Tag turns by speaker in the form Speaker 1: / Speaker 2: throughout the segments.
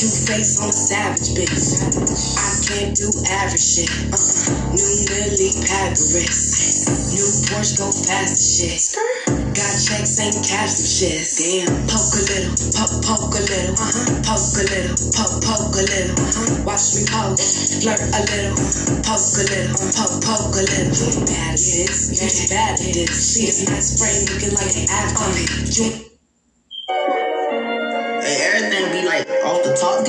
Speaker 1: cute face on savage bitch. I can't do average shit. Uh, new Millie Paris. New Porsche go fast as shit. Got checks, ain't cash some shit. Damn. Poke a little, poke, poke a little, uh-huh. Poke a little, poke, poke a little, uh-huh. Watch me pose, flirt a little, poke a little, poke, poke a little. You bad at this, you bad at this. See this nice frame looking like an after You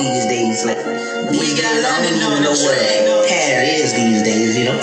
Speaker 2: these days. Like, these
Speaker 3: got
Speaker 2: I don't even know what a pattern is these days, you know?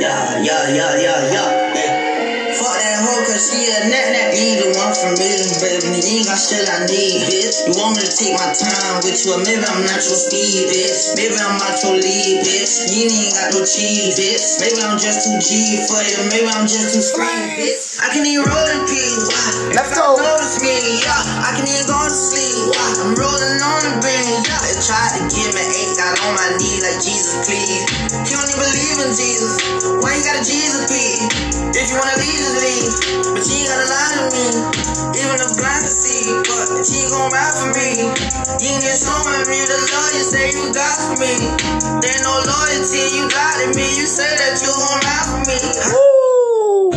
Speaker 2: Yeah, yeah, yeah, yeah, yeah. yeah. Fuck that hoe, cause she a nat ain't the one for me, baby. You ain't got shit I need, bitch. You want me to take my time with you, maybe I'm not your speed, bitch. Maybe I'm not your lead, bitch. You ain't got no cheese, bitch. Maybe I'm just too G for you, maybe I'm just too scream, bitch. I can even roll in peace, why?
Speaker 4: Let's go.
Speaker 2: Notice me, yeah. I can even go to sleep, why? I'm rolling on the beam, yeah. They tried to give me eight, got on my knee like Jesus, please. You don't even believe in Jesus. Why you got a Jesus, please? If you wanna leave, just leave. But you ain't gotta lie to me. Gon' ride for me. You get show me the love you say you got for me. There ain't no loyalty, you got in me. You say that you gon' ride for me.
Speaker 4: Woo!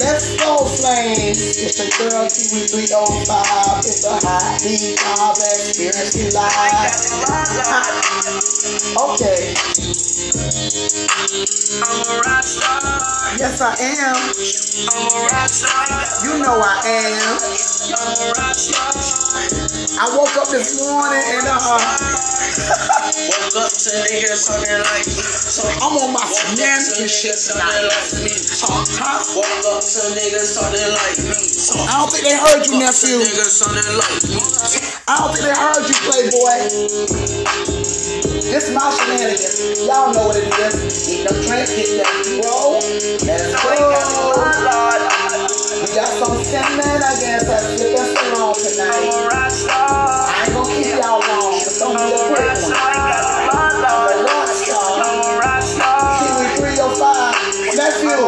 Speaker 4: Let's go, flames. It's the girl Kiwi 305. It's a hot deep vibe experience live. Okay. Yes, I am. i'm all right You know I am. I woke up this morning and uh,
Speaker 3: Woke up to niggas something like me. So
Speaker 4: I'm on my shenanigans shit tonight.
Speaker 3: like me.
Speaker 4: Huh?
Speaker 3: Woke up to niggas something like me. So
Speaker 4: I don't think they heard you,
Speaker 3: woke up to
Speaker 4: nephew.
Speaker 3: niggas something like me.
Speaker 4: I don't think they heard you, Playboy. This my shenanigans. Y'all know what it is. Eat them drinks, get that roll. Let's go. We got some cinnamon, I guess. That's slip and strong tonight. I ain't gonna keep y'all long. It's gonna be a quick one. I'm a rock star. Kiwi 305. Nephew,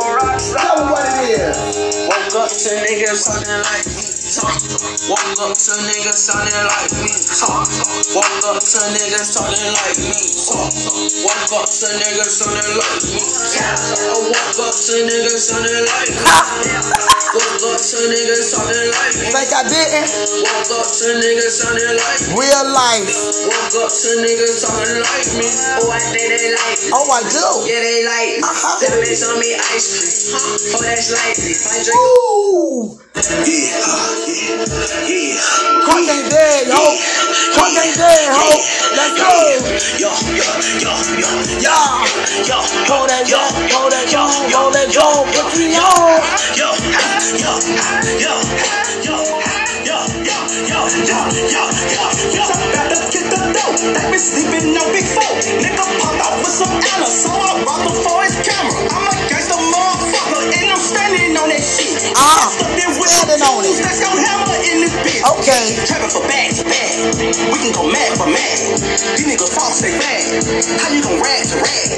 Speaker 4: tell me what it is.
Speaker 3: Woke up to niggas something like me. Talk. Woke up to niggas sounding like me. Talk. Woke up to niggas sounding like me. Talk. Woke up to niggas sounding like me. I woke up to niggas sounding like me. Woke up to niggas sounding like me.
Speaker 4: Think I didn't?
Speaker 3: Woke up to niggas sounding like me.
Speaker 4: Real life.
Speaker 3: Woke up to niggas sounding like me. Oh, I think they like me.
Speaker 4: Oh, I do.
Speaker 3: Yeah, they like me.
Speaker 4: Uh-huh.
Speaker 3: They make on me ice cream. Oh, that's likely. My drink.
Speaker 4: Ooh. Crunk ain't dead, ho. Crunk ain't dead, ho. Let's go.
Speaker 3: Yo, yo, yo, yo,
Speaker 4: yo
Speaker 3: yo,
Speaker 4: Hold that yo, hold that yo, hold that yo, put me on.
Speaker 3: yo, yo, yo, yo, yo, yo, yo, yo, yo, yo, yo. Better get the dough. They been sleeping on four. Nigga popped out with some Anna, so I robbed him for his camera. I'm standing on that shit.
Speaker 4: Ah,
Speaker 3: Standing with
Speaker 4: standing on it.
Speaker 3: That's your hammer in this bitch.
Speaker 4: Okay.
Speaker 3: Trapping for bag for bag. We can go mad for mad. These niggas false, they fag. How you gon' rag to rag?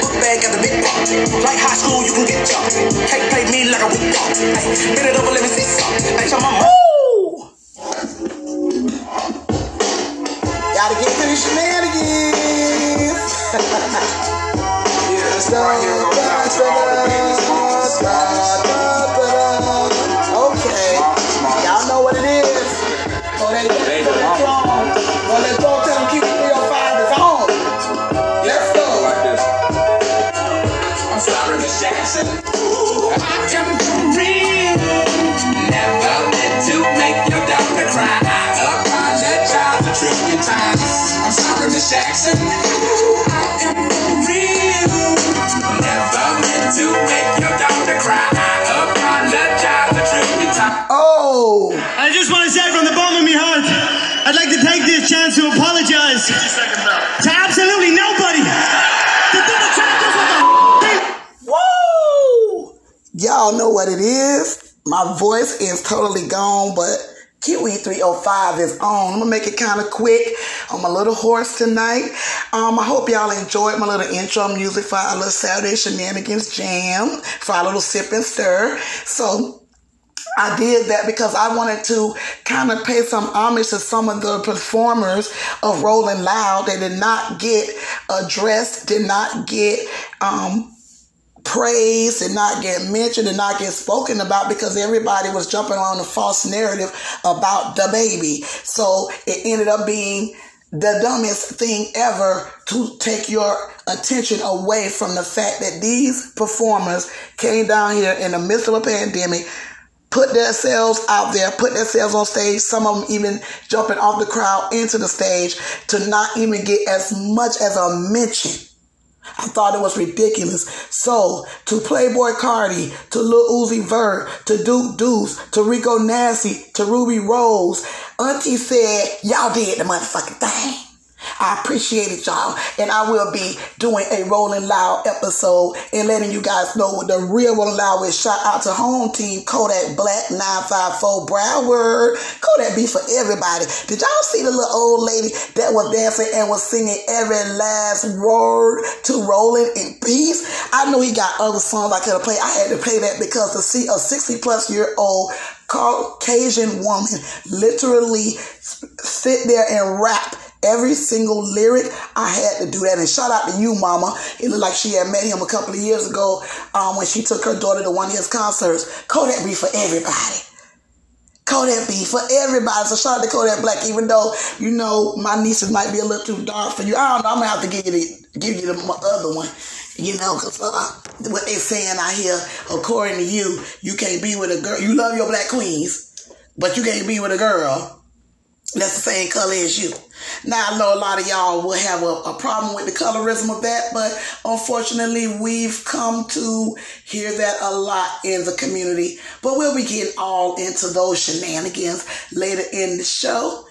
Speaker 3: Book bag got the big pump. Like high school, you can get jumped. Can't play me like a weak dog. Hey, bend it over, let me see something. Hey, tell my mom.
Speaker 4: Woo. Gotta get to the shenanigans. Okay.
Speaker 5: Times. I'm sorry, Miss Jackson. I am for real. Never meant to make your daughter cry. I apologize a trillion times.
Speaker 4: Oh.
Speaker 6: I just want to say from the bottom of my heart, I'd like to take this chance to apologize to absolutely nobody. The double check is what the
Speaker 4: Woo! Y'all know what it is. My voice is totally gone, but Kiwi 305 is on. I'm gonna make it kind of quick. I'm a little hoarse tonight. Um, I hope y'all enjoyed my little intro music for our little Saturday shenanigans jam, for our little sip and stir. So I did that because I wanted to kind of pay some homage to some of the performers of Rolling Loud that did not get addressed, did not get um, praised, and not get mentioned, and not get spoken about because everybody was jumping on the false narrative about the baby. So it ended up being the dumbest thing ever to take your attention away from the fact that these performers came down here in the midst of a pandemic put themselves out there, put themselves on stage, some of them even jumping off the crowd into the stage to not even get as much as a mention. I thought it was ridiculous. So, to Playboi Carti, to Lil Uzi Vert, to Duke Deuce, to Rico Nasty, to Rubi Rose, Auntie said, y'all did the motherfucking thing. I appreciate it, y'all. And I will be doing a Rolling Loud episode and letting you guys know what the real Rolling Loud is. Shout out to home team Kodak Black 954 Broward. Kodak be for everybody. Did y'all see the little old lady that was dancing and was singing every last word to Rolling in Peace? I know he got other songs I could have played. I had to play that because to see a 60 plus year old Caucasian woman literally sit there and rap Every single lyric, I had to do that. And shout out to you, Mama. It looked like she had met him a couple of years ago um, when she took her daughter to one of his concerts. Kodak be for everybody. Kodak be for everybody. So shout out to Kodak Black, even though, you know, my nieces might be a little too dark for you. I don't know. I'm to have to give you the, give you the other one. You know, because uh, what they saying out here, according to you, you can't be with a girl. You love your black queens, but you can't be with a girl that's the same color as you. Now, I know a lot of y'all will have a, a, problem with the colorism of that, but unfortunately, we've come to hear that a lot in the community. But we'll be getting all into those shenanigans later in the show.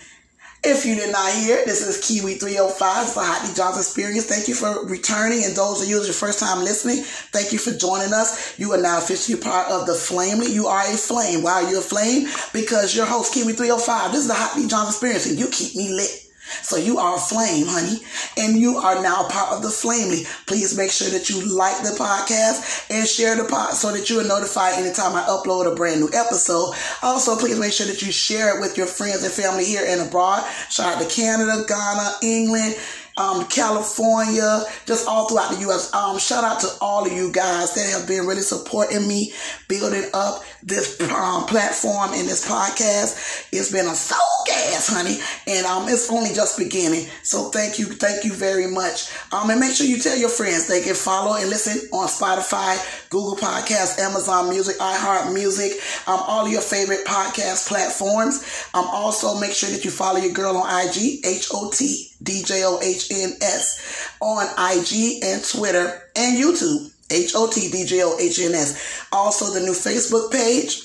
Speaker 4: If you did not hear, this is Kiwi 305 for Hot DJohns Experience. Thank you for returning. And those of you that your first time listening, thank you for joining us. You are now officially part of the Flamely. You are a flame. Why are you a flame? Because your host, Kiwi 305, this is the Hot DJohns Experience, and you keep me lit. So you are a flame, honey, and you are now part of the Flamely. Please make sure that you like the podcast and share the pod so that you are notified anytime I upload a brand new episode. Also, please make sure that you share it with your friends and family here and abroad. Shout out to Canada, Ghana, England, um, California, just all throughout the U.S. Um, shout out to all of you guys that have been really supporting me building up this um, platform and this podcast. It's been a soul gas, honey, and um, it's only just beginning. So thank you, thank you very much. Um, and make sure you tell your friends they can follow and listen on Spotify, Google Podcasts, Amazon Music, iHeart Music, um, all of your favorite podcast platforms. Um, also make sure that you follow your girl on IG, H O T D J O H N S, on IG and Twitter and YouTube. H O T D J O H N S. Also, the new Facebook page.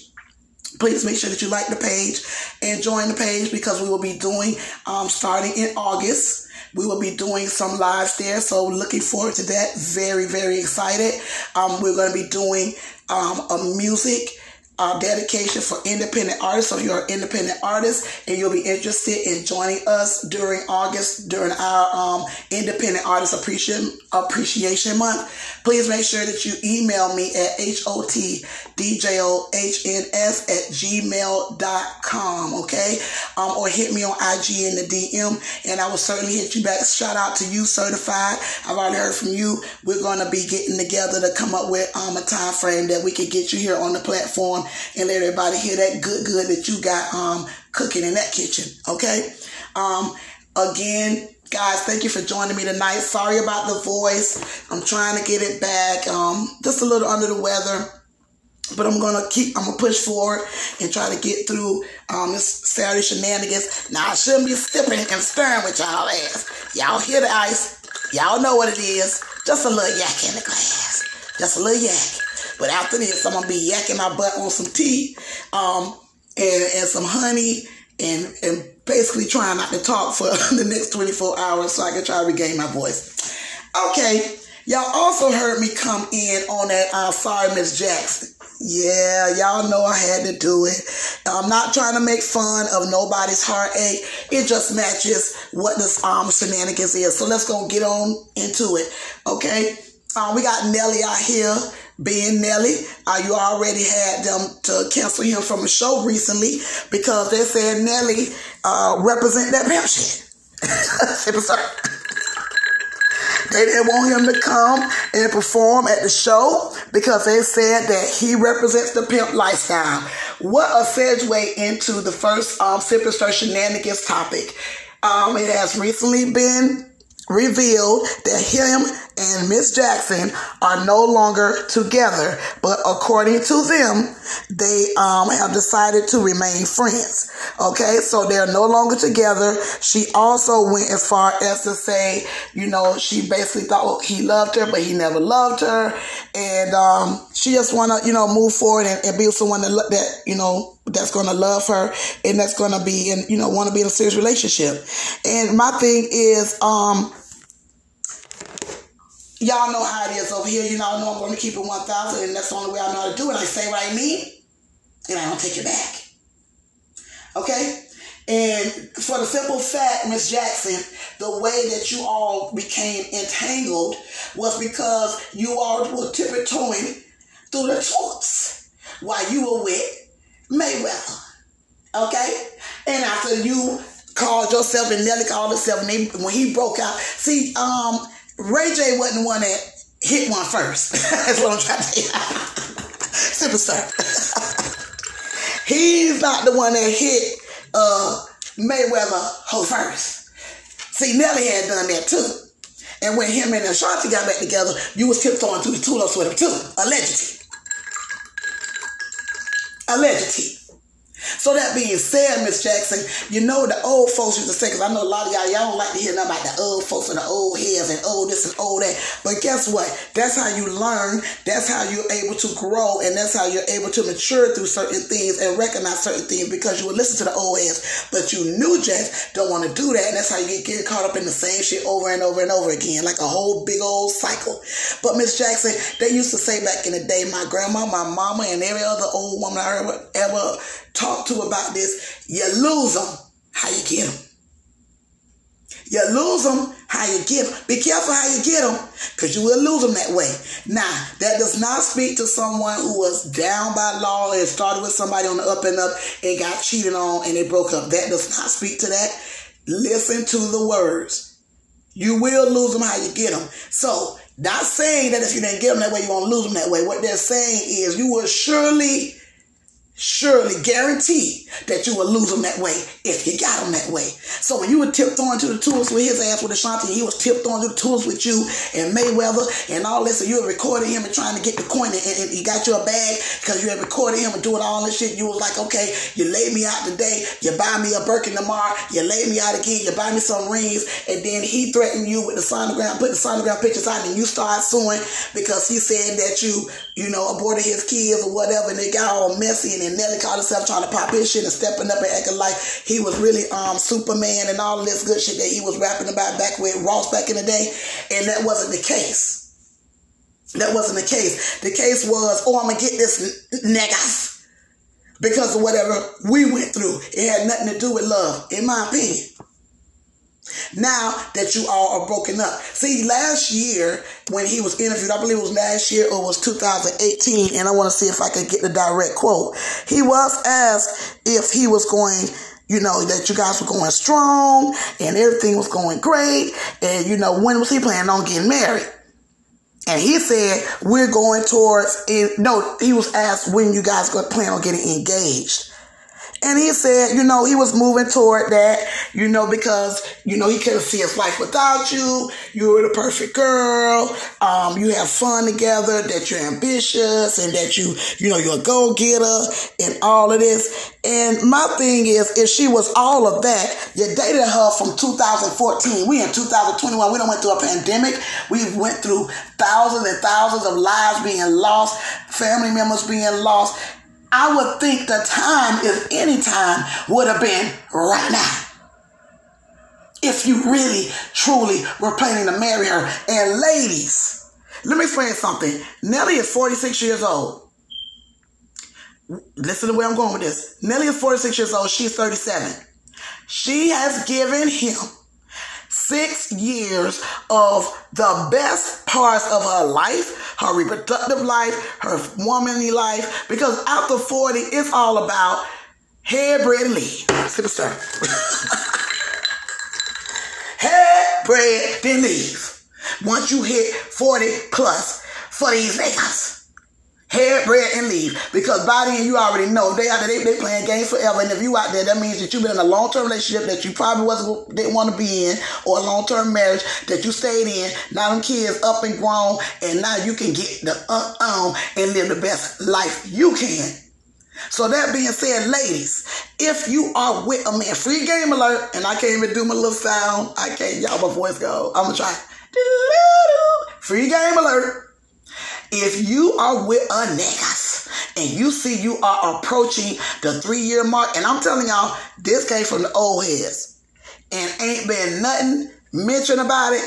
Speaker 4: Please make sure that you like the page and join the page because we will be doing, um, starting in August, we will be doing some lives there. So, looking forward to that. Very, very excited. Um, we're going to be doing um, a music uh, dedication for independent artists. So if you're an independent artist and you'll be interested in joining us during August during our um, Independent Artist Appreciation Appreciation Month, please make sure that you email me at hotdjohns at gmail.com, okay? Um, or hit me on IG in the DM and I will certainly hit you back. Shout out to you, certified. I've already heard from you. We're going to be getting together to come up with um, a time frame that we can get you here on the platform and let everybody hear that good, good that you got um, cooking in that kitchen. Okay. Um, again, guys, thank you for joining me tonight. Sorry about the voice. I'm trying to get it back. Um, just a little under the weather. But I'm gonna keep. I'm gonna push forward and try to get through um, this Saturday shenanigans. Now I shouldn't be stepping and stirring with y'all ass. Y'all hear the ice? Y'all know what it is. Just a little yak in the glass. Just a little yak. But after this, I'm gonna be yakking my butt on some tea, um, and, and some honey, and and basically trying not to talk for the next 24 hours so I can try to regain my voice. Okay, y'all also heard me come in on that uh, sorry Miss Jackson. Yeah, y'all know I had to do it. I'm not trying to make fun of nobody's heartache. It just matches what this um shenanigans is. So let's go get on into it. Okay. Um, we got Nelly out here being Nelly. Uh, you already had them to cancel him from a show recently because they said Nelly uh, represent that pimp shit. They didn't want him to come and perform at the show because they said that he represents the pimp lifestyle. What a segue into the first um, Sipper Stir Shenanigans topic. Um, it has recently been revealed that him and Miss Jackson are no longer together, but according to them, they um, have decided to remain friends. Okay, so they're no longer together. She also went as far as to say, you know, she basically thought he loved her, but he never loved her, and um, she just want to, you know, move forward and, and be someone that, that you know that's going to love her and that's going to be and you know, want to be in a serious relationship. And my thing is, um, y'all know how it is over here. You know, I know I'm going to keep it 1,000, and that's the only way I know how to do it. I say what I mean, and I don't take it back. Okay? And for the simple fact, Miss Jackson, the way that you all became entangled was because you all were tiptoeing through the talks while you were with Mayweather. Okay? And after you called yourself and Nelly called herself, and they, when he broke out, see, um, Ray J wasn't the one that hit one first. That's what I'm trying to say. He's not the one that hit uh, Mayweather hoe first. See, Nelly had done that too. And when him and Ashanti got back together, you was tiptoeing through the tulips with him too. Allegedly. Allegedly. So that being said, Miss Jackson, you know the old folks used to say, because I know a lot of y'all, y'all don't like to hear nothing about the old folks and the old heads and old this and old that. But guess what? That's how you learn. That's how you're able to grow. And that's how you're able to mature through certain things and recognize certain things because you would listen to the old heads. But you new jacks don't want to do that. And that's how you get, get caught up in the same shit over and over and over again, like a whole big old cycle. But Miss Jackson, they used to say back in the day, my grandma, my mama, and every other old woman I ever, ever talk to about this, you lose them how you get them. You lose them how you get them. Be careful how you get them because you will lose them that way. Now, that does not speak to someone who was down by law and started with somebody on the up and up and got cheated on and they broke up. That does not speak to that. Listen to the words. You will lose them how you get them. So, not saying that if you didn't get them that way, you're going to lose them that way. What they're saying is you will surely surely guarantee that you will lose him that way if you got him that way. So when you were tiptoeing to the tools with his ass with Ashanti, he was tiptoeing to the tools with you and Mayweather and all this, and you were recording him and trying to get the coin, and, and he got you a bag because you had recorded him and doing all this shit. You was like, okay, you laid me out today, you buy me a Birkin tomorrow, you lay me out again, you buy me some rings, and then he threatened you with the sonogram, put the sonogram pictures out, and you start suing because he said that you, you know, aborted his kids or whatever, and they got all messy and and Nelly called himself trying to pop his shit and stepping up and acting like he was really um Superman and all this good shit that he was rapping about back with Ross back in the day. And that wasn't the case. That wasn't the case. The case was, oh, I'm gonna get this niggas because of whatever we went through. It had nothing to do with love, in my opinion. Now that you all are broken up. See, last year when he was interviewed, I believe it was last year or it was 2018, and I want to see if I could get the direct quote. He was asked if he was going you know, that you guys were going strong and everything was going great. And, you know, when was he planning on getting married? And he said, we're going towards, no, he was asked when you guys going to plan on getting engaged. And he said, you know, he was moving toward that, you know, because, you know, he couldn't see his life without you. You were the perfect girl. Um, you have fun together, that you're ambitious and that you, you know, you're a go-getter and all of this. And my thing is, if she was all of that, you dated her from 2014. We in 2021. We don't went through a pandemic. We went through thousands and thousands of lives being lost, family members being lost. I would think the time, if any time, would have been right now. If you really, truly were planning to marry her. And ladies, let me explain something. Nelly is 46 years old. Listen to where I'm going with this. Nelly is 46 years old. She's 37. She has given him six years of the best parts of her life, her reproductive life, her womanly life, because after 40, it's all about head, bread, and leave. Sip stir. head, bread, then leave. Once you hit 40 plus for these niggas head, bread, and leave. Because by then you already know they out there, they, they playing games forever. And if you out there, that means that you've been in a long term relationship that you probably wasn't didn't want to be in, or a long term marriage that you stayed in. Now them kids up and grown, and now you can get the uh um and live the best life you can. So that being said, ladies, if you are with a man, free game alert, and I can't even do my little sound. I can't, y'all, my voice go. I'm gonna try. Free game alert. If you are with a niggas and you see you are approaching the three year mark, and I'm telling y'all, this came from the old heads and ain't been nothing mentioned about it,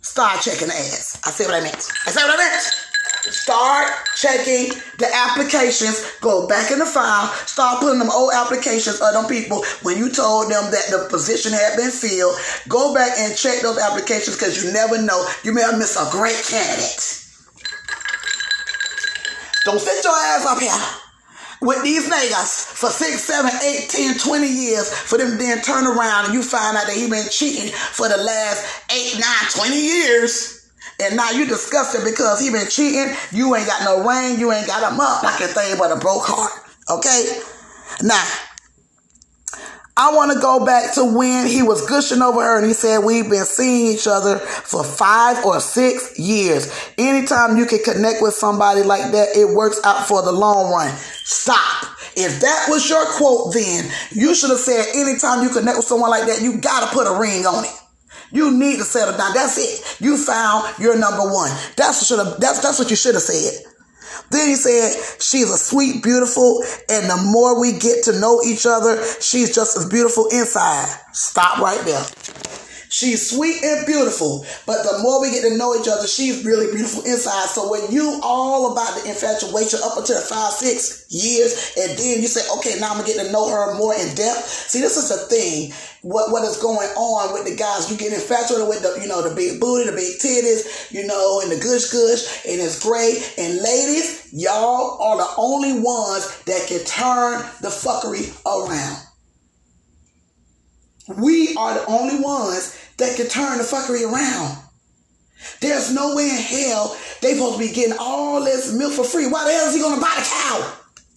Speaker 4: start checking the ads. I said what I meant. I said what I meant. Start checking the applications. Go back in the file. Start putting them old applications of them people when you told them that the position had been filled. Go back and check those applications because you never know. You may have missed a great candidate. Don't sit your ass up here with these niggas for six, seven, eight, ten, twenty years for them then turn around and you find out that he been cheating for the last eight, nine, twenty years. And now you disgusted because he been cheating. You ain't got no ring. You ain't got a motherfucking thing but a broke heart. Okay? Now, I want to go back to when he was gushing over her and he said, We've been seeing each other for five or six years. Anytime you can connect with somebody like that, it works out for the long run. Stop. If that was your quote, then you should have said, Anytime you connect with someone like that, you got to put a ring on it. You need to settle down. That's it. You found your number one. That's what should have. That's that's what you should have said. Then he said, She's a sweet, beautiful, and the more we get to know each other, she's just as beautiful inside. Stop right there. She's sweet and beautiful, but the more we get to know each other, she's really beautiful inside. So when you all about the infatuation up until five, six years, and then you say, okay, now I'm gonna get to know her more in depth. See, this is the thing. What what is going on with the guys? You get infatuated with the, you know, the big booty, the big titties, you know, and the gush gush, and it's great. And ladies, y'all are the only ones that can turn the fuckery around. We are the only ones that can turn the fuckery around. There's no way in hell they supposed to be getting all this milk for free. Why the hell is he gonna buy the cow?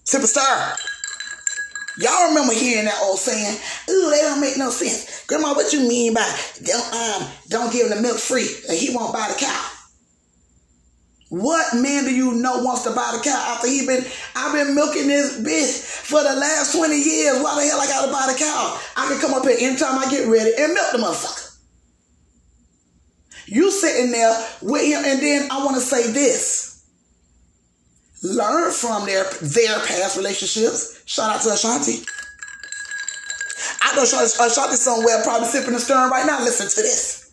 Speaker 4: Superstar. Y'all remember hearing that old saying, ooh, they don't make no sense. Grandma, what you mean by don't um don't give him the milk free he won't buy the cow? What man do you know wants to buy the cow after he been I've been milking this bitch for the last 20 years. Why the hell I gotta buy the cow? I can come up here anytime I get ready and milk the motherfucker. You sitting there with him, and then I want to say this. Learn from their their past relationships. Shout out to Ashanti. I know Ashanti somewhere probably sipping the stern right now. Listen to this.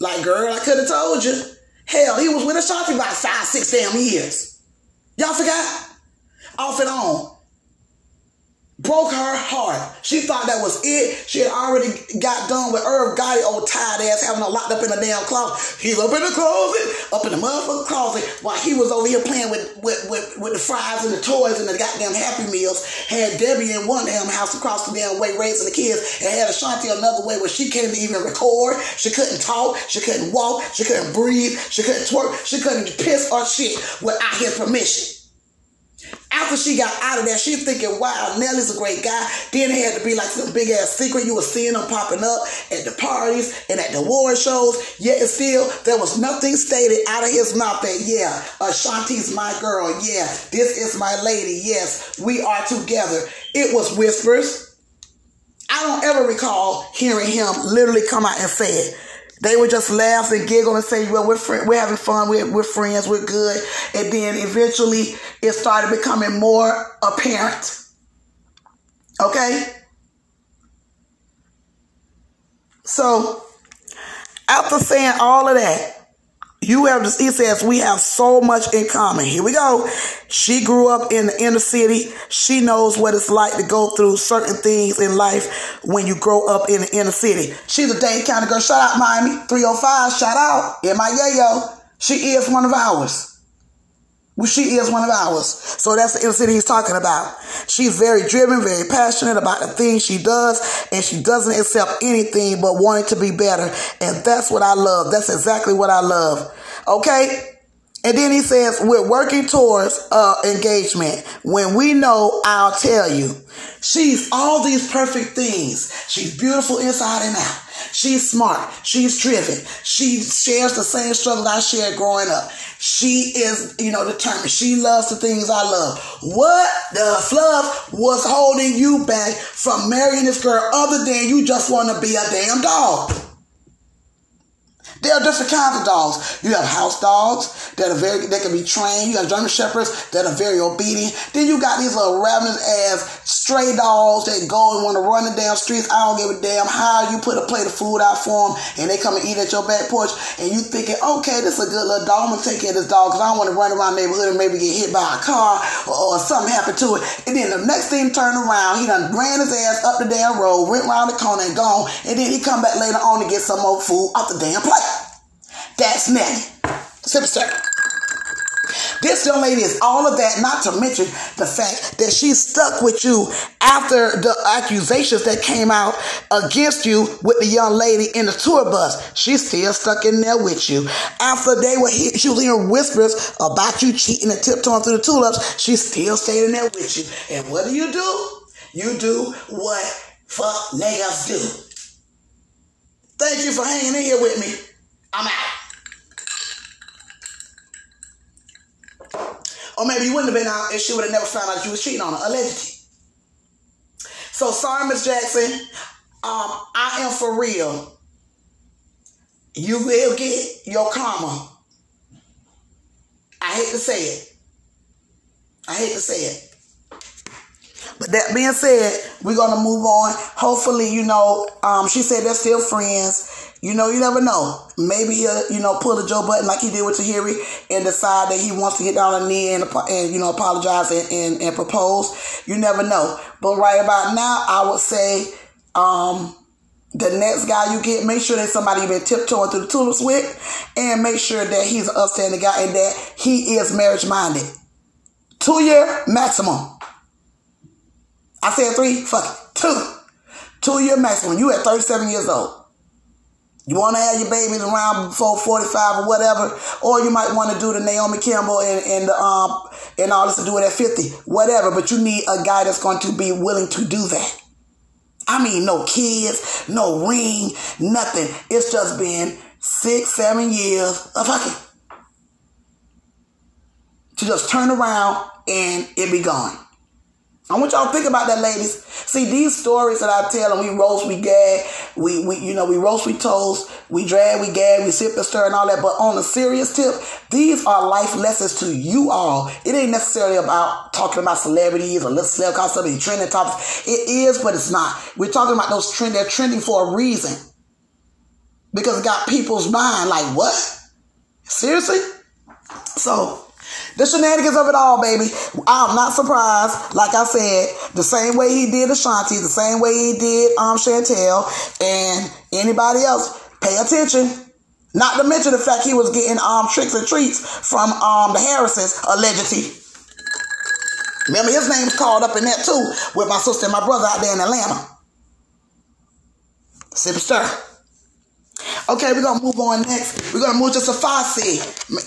Speaker 4: Like, girl, I could have told you. Hell, he was with Ashanti about five, six damn years. Y'all forgot? Off and on broke her heart. She thought that was it. She had already got done with Irv Gotti, old tired ass, having her locked up in a damn closet. He's up in the closet, up in the motherfucking closet, while he was over here playing with, with, with, with the fries and the toys and the goddamn Happy Meals. Had Debbie in one damn house across the damn way raising the kids, and had Ashanti another way where she couldn't even record. She couldn't talk. She couldn't walk. She couldn't breathe. She couldn't twerk. She couldn't piss or shit without his permission. After she got out of there, she's thinking, wow, Nelly's a great guy. Then it had to be like some big ass secret. You were seeing him popping up at the parties and at the award shows. Yet still, there was nothing stated out of his mouth that, yeah, Ashanti's my girl. Yeah, this is my lady. Yes, we are together. It was whispers. I don't ever recall hearing him literally come out and say it. They would just laugh and giggle and say, well, we're, fr- we're having fun, we're, we're friends, we're good. And then eventually it started becoming more apparent. Okay? So, after saying all of that, You have, he says, we have so much in common. Here we go. She grew up in the inner city. She knows what it's like to go through certain things in life when you grow up in the inner city. She's a Dade County girl. Shout out Miami 305. Shout out. Yayo. She is one of ours. Well, she is one of ours. So that's the inner city he's talking about. She's very driven, very passionate about the things she does, and she doesn't accept anything but wanting to be better. And that's what I love. That's exactly what I love. Okay? And then he says, we're working towards uh, engagement. When we know, I'll tell you. She's all these perfect things. She's beautiful inside and out. She's smart. She's driven. She shares the same struggle I shared growing up. She is, you know, determined. She loves the things I love. What the fluff was holding you back from marrying this girl other than you just want to be a damn dog? There are different kinds of dogs. You have house dogs that are very that can be trained. You have German shepherds that are very obedient. Then you got these little ravenous ass stray dogs that go and want to run the damn streets. I don't give a damn how you put a plate of food out for them and they come and eat at your back porch and you thinking, okay, this is a good little dog. I'm gonna take care of this dog because I don't want to run around neighborhood and maybe get hit by a car or, or something happen to it. And then the next thing turn around, he done ran his ass up the damn road, went around the corner and gone. And then he come back later on to get some more food off the damn plate. That's Nelly. Sister. This young lady is all of that, not to mention the fact that she stuck with you after the accusations that came out against you with the young lady in the tour bus. She's still stuck in there with you. After they were she was hearing whispers about you cheating and tiptoeing through the tulips, she still stayed in there with you. And what do you do? You do what fuck niggas do. Thank you for hanging in here with me. I'm out. Or maybe you wouldn't have been out and she would have never found out you was cheating on her, allegedly. So sorry, Miss Jackson. Um, I am for real. You will get your karma. I hate to say it. I hate to say it. But that being said, we're gonna move on. Hopefully, you know, um, she said they're still friends. You know, you never know. Maybe he'll, you know, pull the Joe Budden like he did with Tahiry and decide that he wants to get down on the knee and, and you know, apologize and, and, and propose. You never know. But right about now, I would say, um, the next guy you get, make sure that somebody you've been tiptoeing through the tulips with, and make sure that he's an upstanding guy and that he is marriage minded. Two year maximum. I said three, fuck it. Two. Two year maximum. You at 37 years old. You want to have your babies around before 45 or whatever, or you might want to do the Naomi Campbell and, and, the, um, and all this to do it at 50, whatever, but you need a guy that's going to be willing to do that. I mean, no kids, no ring, nothing. It's just been six, seven years of fucking. To just turn around and it be gone. I want y'all to think about that, ladies. See, these stories that I tell, and we roast, we gag, we, we, you know, we roast, we toast, we drag, we gag, we sip and stir and all that. But on a serious tip, these are life lessons to you all. It ain't necessarily about talking about celebrities or let's sell call somebody trending topics. It is, but it's not. We're talking about those trend, they're trending for a reason. Because it got people's mind like, what? Seriously? So, the shenanigans of it all, baby. I'm not surprised. Like I said, the same way he did Ashanti, the same way he did um Chantel, and anybody else. Pay attention. Not to mention the fact he was getting um tricks and treats from um the Harrises allegedly. Remember his name's called up in that too with my sister and my brother out there in Atlanta. Sip stir. Okay, we're gonna move on next. We're gonna move to Safaree.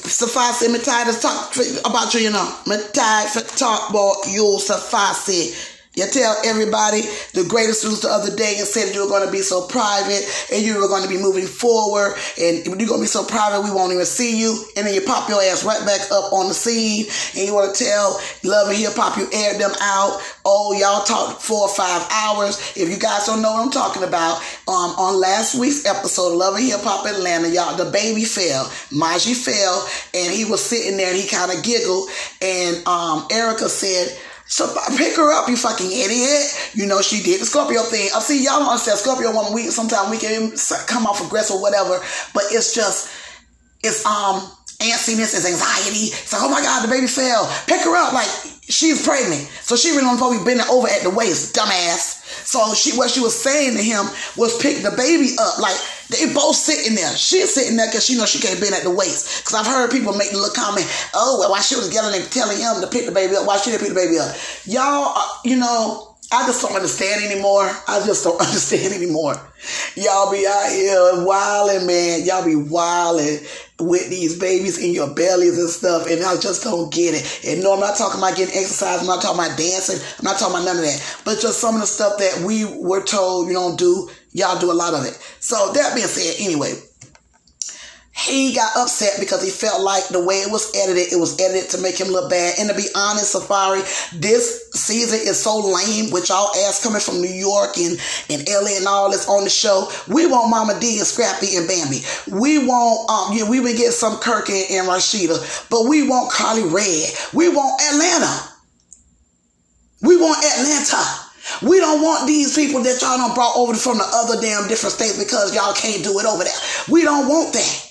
Speaker 4: Safaree, me tired of talk about you, you know. Me tired to talk about you, Safaree. You tell everybody the greatest news the other day and said you were going to be so private and you were going to be moving forward and you're going to be so private we won't even see you. And then you pop your ass right back up on the scene and you want to tell Love and Hip Hop you aired them out. Oh, y'all talked four or five hours. If you guys don't know what I'm talking about, um, on last week's episode of Love and Hip Hop Atlanta, y'all, the baby fell. Maji fell and he was sitting there and he kind of giggled and um, Erica said, so pick her up, you fucking idiot. You know, she did the Scorpio thing. I see y'all don't understand Scorpio woman. We sometimes we can come off aggressive or whatever, but it's just it's um antsiness, it's anxiety. It's like, oh my God, the baby fell. Pick her up. Like, she's pregnant. So she really on probably bending over at the waist, dumbass. So she what she was saying to him was pick the baby up. Like they both sitting there. She's sitting there because she knows she can't bend at the waist. Because I've heard people make the little comment, oh, well, why she was yelling and telling him to pick the baby up, why she didn't pick the baby up. Y'all, uh, you know, I just don't understand anymore. I just don't understand anymore. Y'all be out here wilding, man. Y'all be wilding with these babies in your bellies and stuff, and I just don't get it. And no, I'm not talking about getting exercise. I'm not talking about dancing. I'm not talking about none of that. But just some of the stuff that we were told you don't do. Y'all do a lot of it. So that being said, anyway, he got upset because he felt like the way it was edited, it was edited to make him look bad. And to be honest, Safaree, this season is so lame with y'all ass coming from New York and, and LA and all this on the show. We want Mama D and Scrappy and Bambi. We want, um, yeah, we been getting some Kirk and, and Rasheeda, but we want Karlie Redd. We want Atlanta. We want Atlanta. We don't want these people that y'all done brought over from the other damn different states because y'all can't do it over there. We don't want that.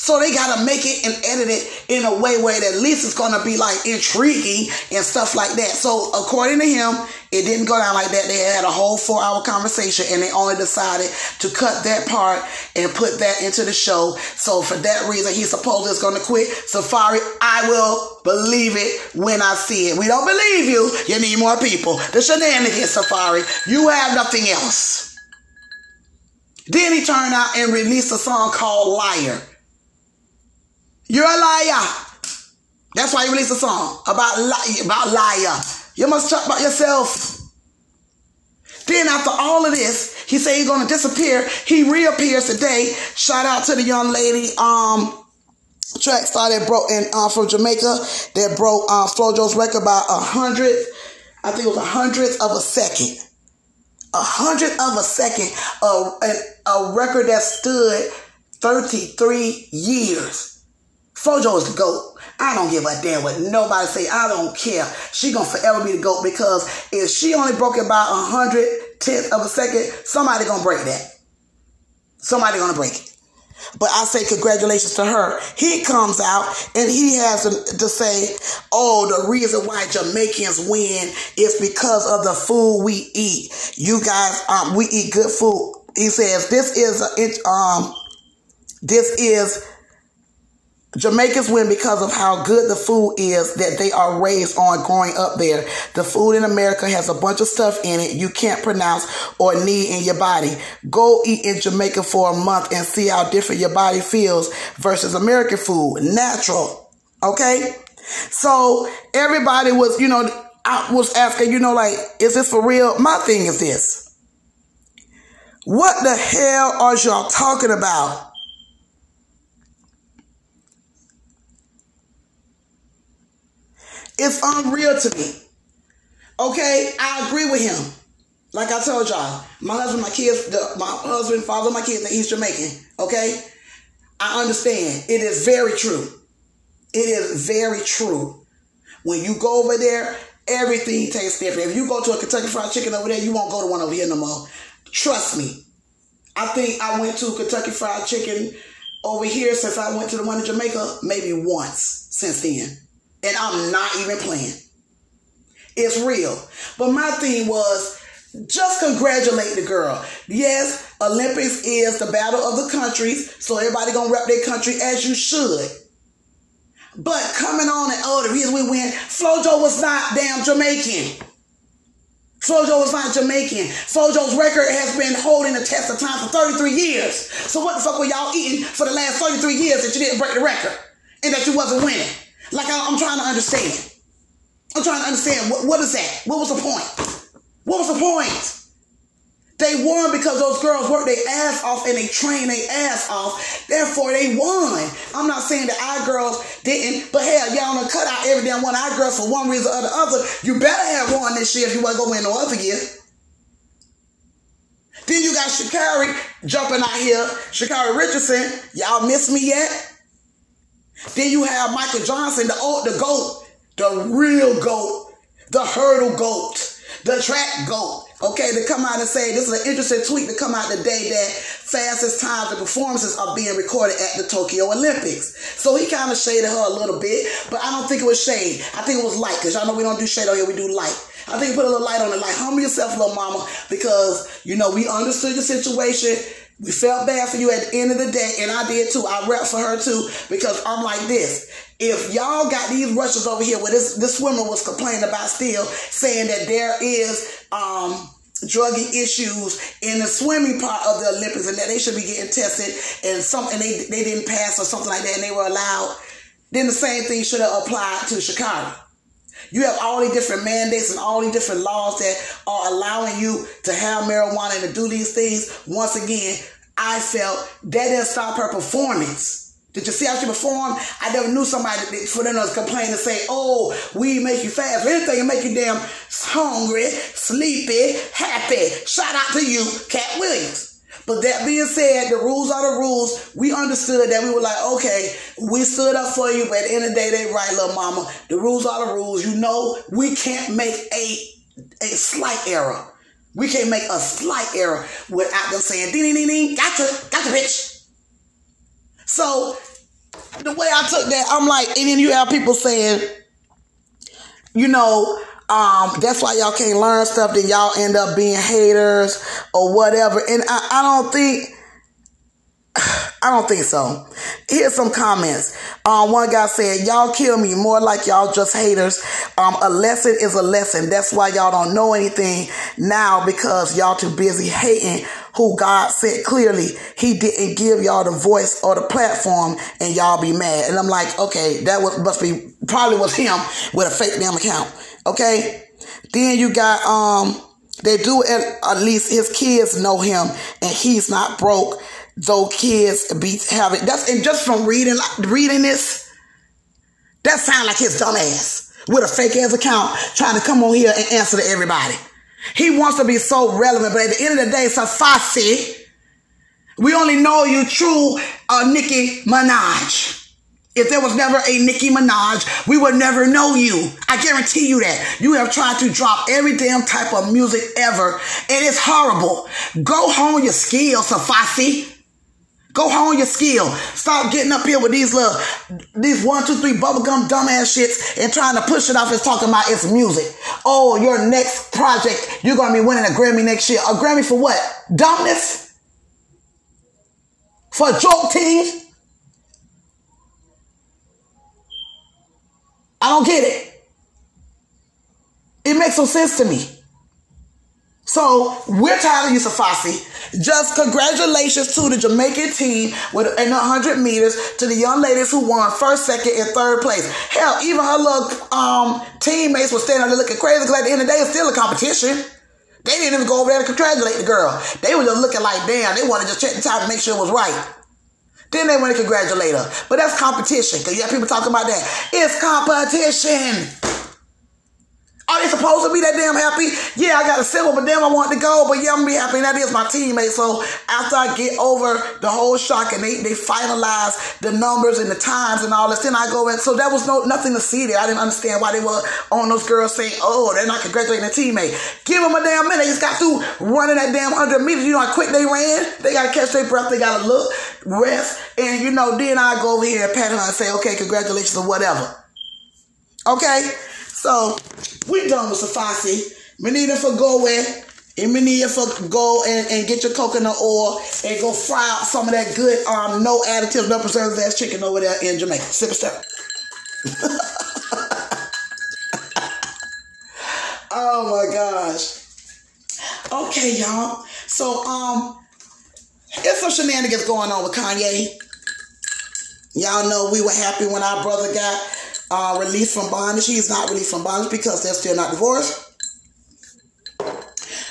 Speaker 4: So they gotta make it and edit it in a way where at least it's gonna be like intriguing and stuff like that. So according to him, it didn't go down like that. They had a whole four hour conversation and they only decided to cut that part and put that into the show. So for that reason, he supposedly is gonna quit. Safaree, I will believe it when I see it. We don't believe you. You need more people. The shenanigans, Safaree. You have nothing else. Then he turned out and released a song called Liar. You're a liar. That's why you released a song about li- about liar. You must talk about yourself. Then after all of this, he said he's gonna disappear. He reappears today. Shout out to the young lady, um, track star that broke in uh, from Jamaica that broke uh, Flojo's record by a hundred. I think it was a hundredth of a second. A hundredth of a second. A, a, a record that stood 33 years. Flojo is the GOAT. I don't give a damn what nobody say. I don't care. She gonna forever be the GOAT because if she only broke it by a hundred tenth of a second, somebody gonna break that. Somebody gonna break it. But I say congratulations to her. He comes out and he has to, to say, oh, the reason why Jamaicans win is because of the food we eat. You guys, um, we eat good food. He says this is a, it, um, this is Jamaicans win because of how good the food is that they are raised on growing up there. The food in America has a bunch of stuff in it you can't pronounce or need in your body. Go eat in Jamaica for a month and see how different your body feels versus American food. Natural. Okay? So everybody was, you know, I was asking, you know, like, is this for real? My thing is this. What the hell are y'all talking about? It's unreal to me. Okay, I agree with him. Like I told y'all, my husband, my kids, the, my husband, father, my kids, he's Jamaican. Okay, I understand. It is very true. It is very true. When you go over there, everything tastes different. If you go to a Kentucky Fried Chicken over there, you won't go to one over here no more. Trust me. I think I went to Kentucky Fried Chicken over here since I went to the one in Jamaica maybe once since then. And I'm not even playing. It's real. But my thing was just congratulate the girl. Yes, Olympics is the battle of the countries, so everybody gonna rep their country as you should. But coming on and oh, the reason we win, Flojo was not damn Jamaican. Flojo was not Jamaican. Flojo's record has been holding the test of time for 33 years. So what the fuck were y'all eating for the last 33 years that you didn't break the record and that you wasn't winning? Like I, am trying to understand. I'm trying to understand what, what is that? What was the point? What was the point? They won because those girls worked their ass off and they trained their ass off. Therefore, they won. I'm not saying that our girls didn't, but hell, y'all done cut out every damn one of our girls for one reason or the other. You better have won this year if you want to go win no other year. Then you got Shakari jumping out here. Shakari Richardson, y'all miss me yet? Then you have Michael Johnson, the old, the goat, the real goat, the hurdle goat, the track goat, Okay, to come out and say this is an interesting tweet to come out the day that fastest times and performances are being recorded at the Tokyo Olympics. So he kind of shaded her a little bit, but I don't think it was shade. I think it was light because y'all know we don't do shade on here, we do light. I think put a little light on it, like humble yourself, little mama, because you know we understood the situation. We felt bad for you at the end of the day, and I did too. I rep for her too because I'm like this. If y'all got these Russians over here where this, this woman was complaining about still saying that there is um druggy issues in the swimming part of the Olympics and that they should be getting tested and some and they they didn't pass or something like that and they were allowed, then the same thing should have applied to Sha'Carri. You have all these different mandates and all these different laws that are allowing you to have marijuana and to do these things. Once again, I felt that didn't stop her performance. Did you see how she performed? I never knew somebody for them to complain and say, oh, we make you fast. Anything to make you damn hungry, sleepy, happy. Shout out to you, Katt Williams. But that being said, the rules are the rules. We understood that we were like, okay, we stood up for you, but at the end of the day, they right, little mama. The rules are the rules. You know, we can't make a a slight error. We can't make a slight error without them saying, ding, ding, ding, ding, gotcha, gotcha, bitch. So the way I took that, I'm like, and then you have people saying, you know, um, that's why y'all can't learn stuff, then y'all end up being haters or whatever. And I, I don't think I don't think so. Here's some comments. Um, one guy said, Y'all kill me more like y'all just haters. Um, a lesson is a lesson. That's why y'all don't know anything now because y'all too busy hating who God said clearly he didn't give y'all the voice or the platform and y'all be mad. And I'm like, okay, that was must be probably was him with a fake damn account. Okay. Then you got um they do at, at least his kids know him and he's not broke. Though kids be having that's and just from reading reading this, that sound like his dumb ass with a fake ass account trying to come on here and answer to everybody. He wants to be so relevant, but at the end of the day, Safaree, we only know you true uh, Nicki Minaj. If there was never a Nicki Minaj, we would never know you. I guarantee you that. You have tried to drop every damn type of music ever, and it's horrible. Go hone your skill, Safaree. Go hone your skill. Stop getting up here with these little, these one, two, three bubblegum dumbass shits and trying to push it off as talking about it's music. Oh, your next project, you're going to be winning a Grammy next year. A Grammy for what? Dumbness? For joke I don't get it. It makes no sense to me. So we're tired of you, Safaree. Just congratulations to the Jamaican team with in 100 meters to the young ladies who won first, second, and third place. Hell, even her little um, teammates were standing there looking crazy because at the end of the day, it's still a competition. They didn't even go over there to congratulate the girl. They were just looking like, damn, they wanted to just check the time to make sure it was right. Then they want to congratulate her. But that's competition because you have people talking about that. It's competition. Are they supposed to be that damn happy? Yeah, I got a silver, but damn, I want to go. But yeah, I'm gonna be happy. And that is my teammate. So after I get over the whole shock and they, they finalize the numbers and the times and all this, then I go in. So that was no nothing to see there. I didn't understand why they were on those girls saying, oh, they're not congratulating a teammate. Give them a damn minute. They just got through running that damn 100 meters. You know how quick they ran? They got to catch their breath. They got to look, rest. And, you know, then I go over here and pat her and say, okay, congratulations or whatever. Okay? So we done with Safaree. We need for go in. And we need for go and, and get your coconut oil and go fry out some of that good um no additives, no preservatives ass chicken over there in Jamaica. Sip a step. oh my gosh. Okay, y'all. So um there's some shenanigans going on with Kanye. Y'all know we were happy when our brother got uh, released from bondage. She is not released from bondage because they're still not divorced.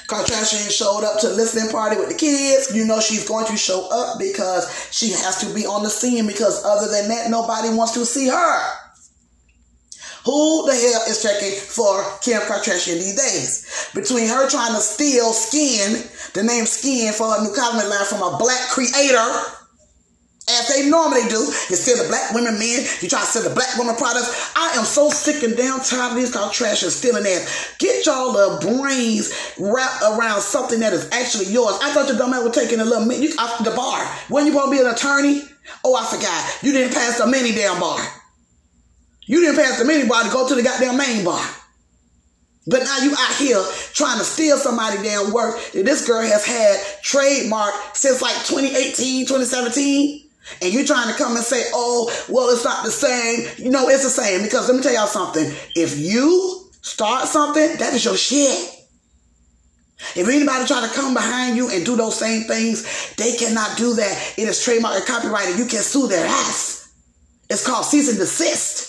Speaker 4: Kardashian showed up to listening party with the kids. You know she's going to show up because she has to be on the scene because other than that, nobody wants to see her. Who the hell is checking for Kim Kardashian these days? Between her trying to steal skin, the name skin for her new cosmetic line from a black creator, as they normally do, and steal the black women men. You try to sell the black woman products. I am so sick and down tired of these called trash and stealing ass. Get y'all the brains wrapped around something that is actually yours. I thought your dumb ass was taking a little minute you, off the bar. When you supposed to be an attorney? Oh, I forgot. You didn't pass the mini damn bar. You didn't pass the mini bar to go to the goddamn main bar. But now you out here trying to steal somebody damn work that this girl has had trademark since like 2018, 2017 and you're trying to come and say, oh, well, it's not the same. You know, it's the same because let me tell y'all something. If you start something, that is your shit. If anybody try to come behind you and do those same things, they cannot do that. It is trademark and copyrighted. You can sue their ass. It's called cease and desist.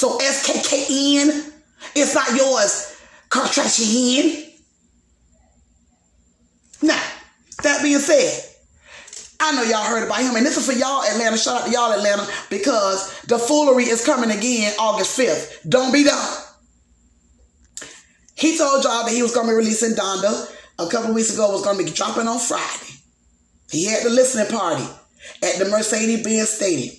Speaker 4: So SKKN, it's not yours. Kardashian. Now, that being said, I know y'all heard about him, and this is for y'all, Atlanta. Shout out to y'all, Atlanta, because the foolery is coming again August 5th. Don't be dumb. He told y'all that he was going to be releasing Donda a couple weeks ago, was going to be dropping on Friday. He had the listening party at the Mercedes Benz Stadium.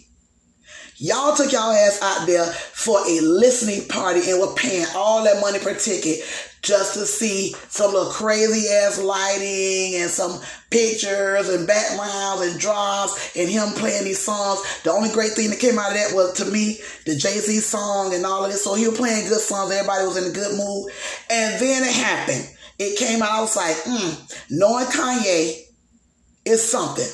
Speaker 4: Y'all took y'all ass out there for a listening party and were paying all that money per ticket just to see some little crazy ass lighting and some pictures and backgrounds and drops and him playing these songs. The only great thing that came out of that was to me the Jay Z song and all of this. So he was playing good songs. Everybody was in a good mood. And then it happened. It came out. I was like, hmm, knowing Kanye is something.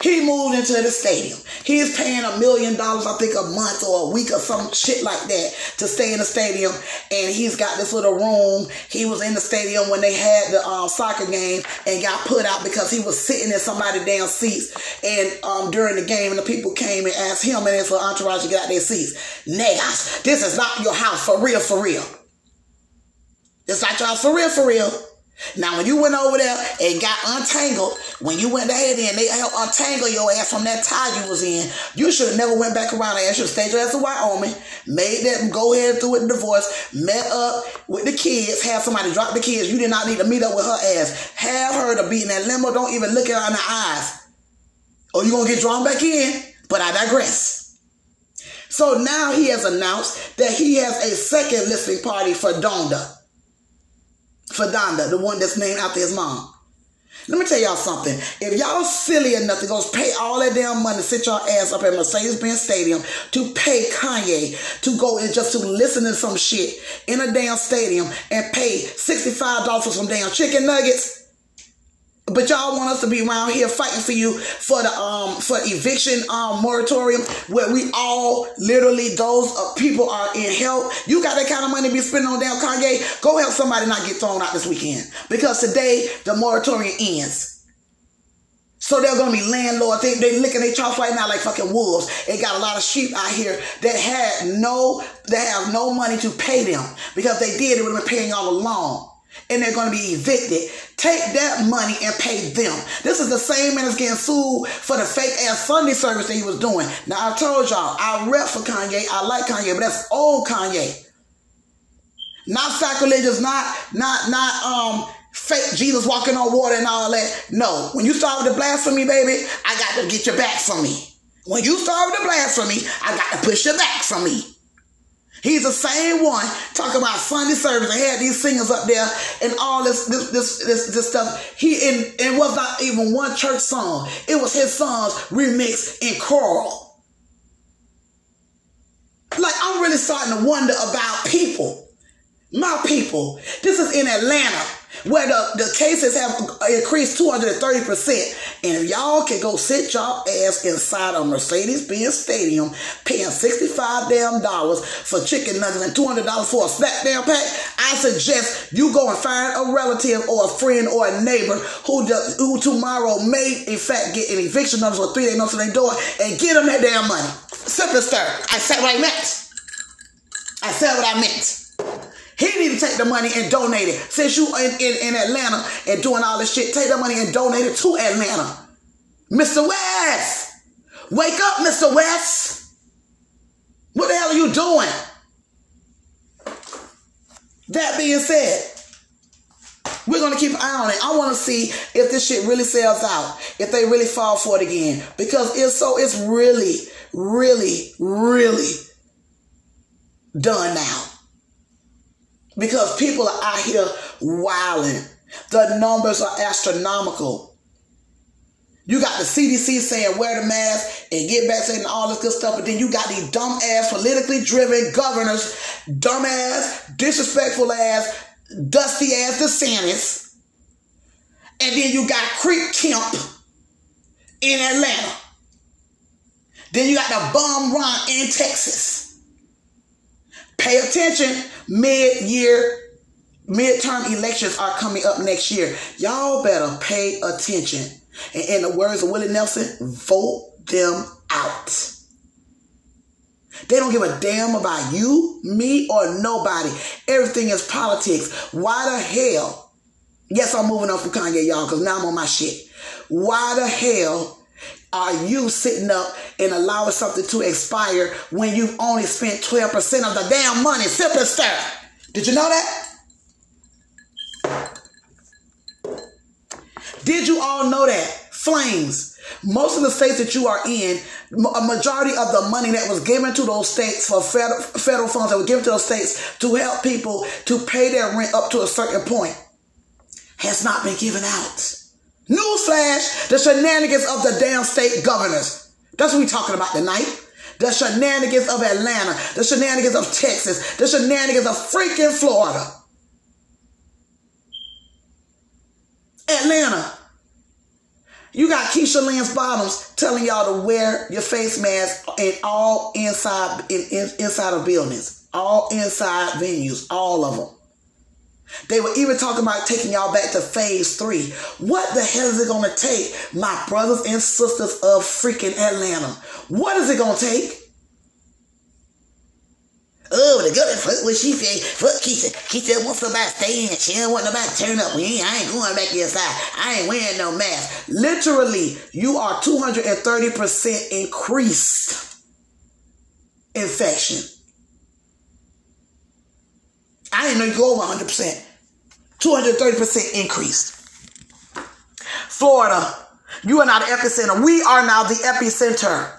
Speaker 4: He moved into the stadium. He's paying a million dollars, I think, a month or a week or some shit like that to stay in the stadium. And he's got this little room. He was in the stadium when they had the um, soccer game and got put out because he was sitting in somebody's damn seats. And um, during the game, and the people came and asked him and his entourage to get out their seats. Niggas, this is not your house for real, for real. It's not your house for real, for real. Now, when you went over there and got untangled, when you went ahead and they helped untangle your ass from that tie you was in, you should have never went back around there. You should have stayed your ass in Wyoming, made that go ahead through with the divorce, met up with the kids, have somebody drop the kids. You did not need to meet up with her ass. Have her to be in that limo. Don't even look at her in the eyes. Or you going to get drawn back in. But I digress. So now he has announced that he has a second listening party for Donda for Donda, the one that's named after his mom. Let me tell y'all something. If y'all silly enough to go pay all that damn money, sit your ass up at Mercedes-Benz Stadium to pay Kanye to go and just to listen to some shit in a damn stadium and pay $65 for some damn chicken nuggets, but y'all want us to be around here fighting for you for the um for eviction um moratorium where we all literally those uh, people are in help. You got that kind of money to be spending on damn Kanye. Go help somebody not get thrown out this weekend because today the moratorium ends. So they're gonna be landlords. They they licking their chops right now like fucking wolves. They got a lot of sheep out here that had no that have no money to pay them because they did it would have been paying all along and they're going to be evicted. Take that money and pay them. This is the same man that's getting sued for the fake ass Sunday service that he was doing. Now I told y'all I rep for Kanye. I like Kanye, but that's old Kanye. Not sacrilegious, not not not um fake Jesus walking on water and all that. No, when you start with the blasphemy, baby, I got to get your back from me. When you start with the blasphemy, I got to push your back from me. He's the same one talking about Sunday service and had these singers up there and all this this this this, this stuff. He and it was not even one church song. It was his songs remixed in choral. Like I'm really starting to wonder about people. My people. This is in Atlanta where the, the cases have increased 230%. And y'all can go sit y'all ass inside a Mercedes-Benz stadium paying 65 damn dollars for chicken nuggets and $200 for a snack damn pack, I suggest you go and find a relative or a friend or a neighbor who does, who tomorrow may in fact get an eviction notice or three day notice on their door and get them that damn money. Simple, sir. I said what I meant. I said what I meant. Take the money and donate it. Since you in, in, in Atlanta and doing all this shit, take the money and donate it to Atlanta. Mr. West! Wake up, Mr. West! What the hell are you doing? That being said, We're gonna keep an eye on it. I want to see if this shit really sells out, if they really fall for it again, because if so, it's really, really, really done now. Because people are out here wilding. The numbers are astronomical. You got the CDC saying wear the mask and get vaccinated and all this good stuff, but then you got these dumb ass, politically driven governors, dumb ass, disrespectful ass, dusty ass DeSantis, and then you got Creep Kemp in Atlanta. Then you got the bum Ron in Texas. Pay attention, mid-year, midterm elections are coming up next year. Y'all better pay attention. And in the words of Willie Nelson, vote them out. They don't give a damn about you, me, or nobody. Everything is politics. Why the hell? Yes, I'm moving on from Kanye, y'all, because now I'm on my shit. Why the hell are you sitting up and allowing something to expire when you've only spent 12% of the damn money? Simple stir. Did you know that? Did you all know that? Flames. Most of the states that you are in, a majority of the money that was given to those states for federal, federal funds that were given to those states to help people to pay their rent up to a certain point has not been given out. Newsflash, the shenanigans of the damn state governors. That's what we're talking about tonight. The shenanigans of Atlanta, the shenanigans of Texas, the shenanigans of freaking Florida. Atlanta. You got Keisha Lance Bottoms telling y'all to wear your face mask in all inside in, in, inside of buildings, all inside venues, all of them. They were even talking about taking y'all back to phase three. What the hell is it going to take, my brothers and sisters of freaking Atlanta? What is it going to take? Oh, the government, fuck what she say. Fuck Keisha. Keisha wants somebody to stay in. She don't want nobody turn up. We ain't, I ain't going back inside. I ain't wearing no mask. Literally, you are 230% increased infection. I didn't know you go over 100%. 230% increased. Florida, you are now the epicenter. We are now the epicenter.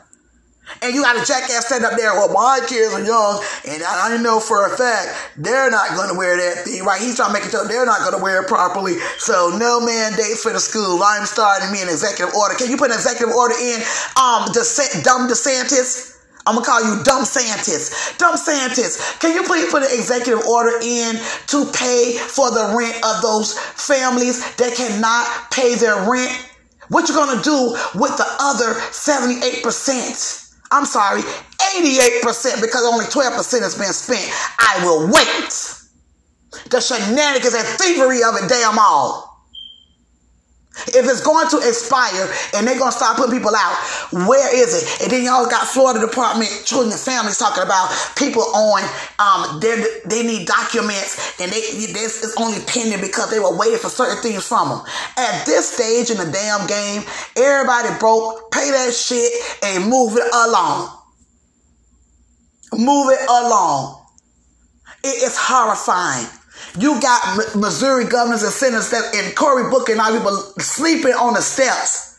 Speaker 4: And you got a jackass stand up there, well, my kids are young, and I, know for a fact they're not going to wear that thing, right? He's trying to make it so they're not going to wear it properly. So no mandates for the school. I'm starting me an executive order. Can you put an executive order in, um, DeSant- dumb DeSantis? I'm gonna call you dumb scientist. Dumb scientist. Can you please put an executive order in to pay for the rent of those families that cannot pay their rent? What you gonna do with the other 78%? I'm sorry, 88% because only 12% has been spent. I will wait. The shenanigans and thievery of it, damn all. If it's going to expire and they're going to start putting people out, where is it? And then y'all got Florida Department Children and Families talking about people on, um, they need documents and they, this is only pending because they were waiting for certain things from them. At this stage in the damn game, everybody broke, pay that shit and move it along. Move it along. It is horrifying. You got Missouri governors and senators that in Cory Booker and all people sleeping on the steps.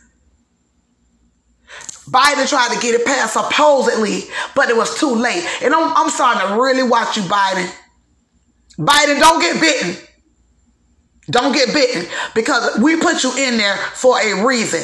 Speaker 4: Biden tried to get it passed supposedly, but it was too late. And I'm, I'm starting to really watch you, Biden. Biden, don't get bitten. Don't get bitten because we put you in there for a reason.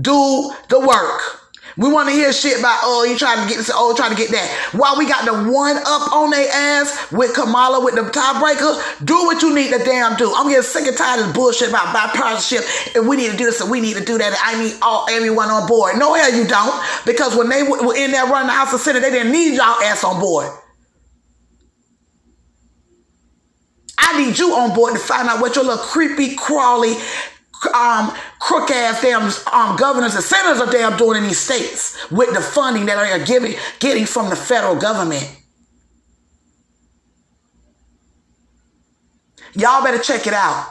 Speaker 4: Do the work. We want to hear shit about, oh, you trying to get this, oh, trying to get that. While we got the one up on their ass with Kamala with the tiebreaker, do what you need to damn do. I'm getting sick and tired of this bullshit about bipartisanship and we need to do this and we need to do that. I need all everyone on board. No, hell you don't. Because when they were in there running the House of Senate, they didn't need y'all ass on board. I need you on board to find out what your little creepy, crawly, um, crook ass damn um, governors and senators are damn doing in these states with the funding that they are giving, getting from the federal government. Y'all better check it out.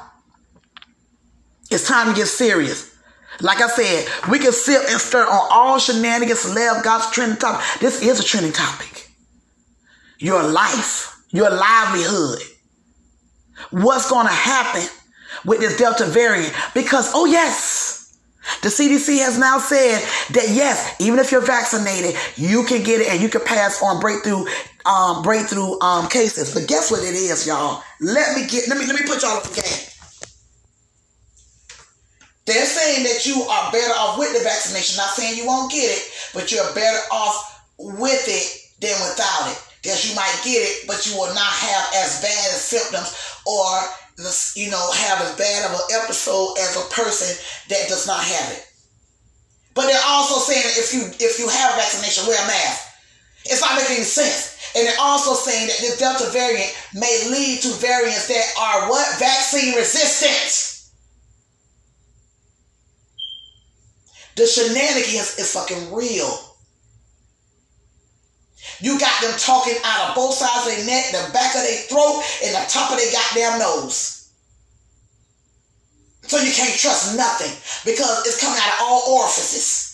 Speaker 4: It's time to get serious. Like I said, we can sit and stir on all shenanigans, left, God's trending topic. This is a trending topic. Your life, your livelihood. What's going to happen with this Delta variant because, oh, yes, the CDC has now said that yes, even if you're vaccinated, you can get it and you can pass on breakthrough um, breakthrough um, cases. But guess what it is, y'all? Let me get let me let me put y'all up again. They're saying that you are better off with the vaccination. Not saying you won't get it, but you're better off with it than without it. Yes, you might get it, but you will not have as bad as symptoms or you know have as bad of an episode as a person that does not have it. But they're also saying if you if you have vaccination, wear a mask. It's not making any sense. And they're also saying that this Delta variant may lead to variants that are what? Vaccine resistant. The shenanigans is fucking real. You got them talking out of both sides of their neck, the back of their throat, and the top of their goddamn nose. So you can't trust nothing because it's coming out of all orifices.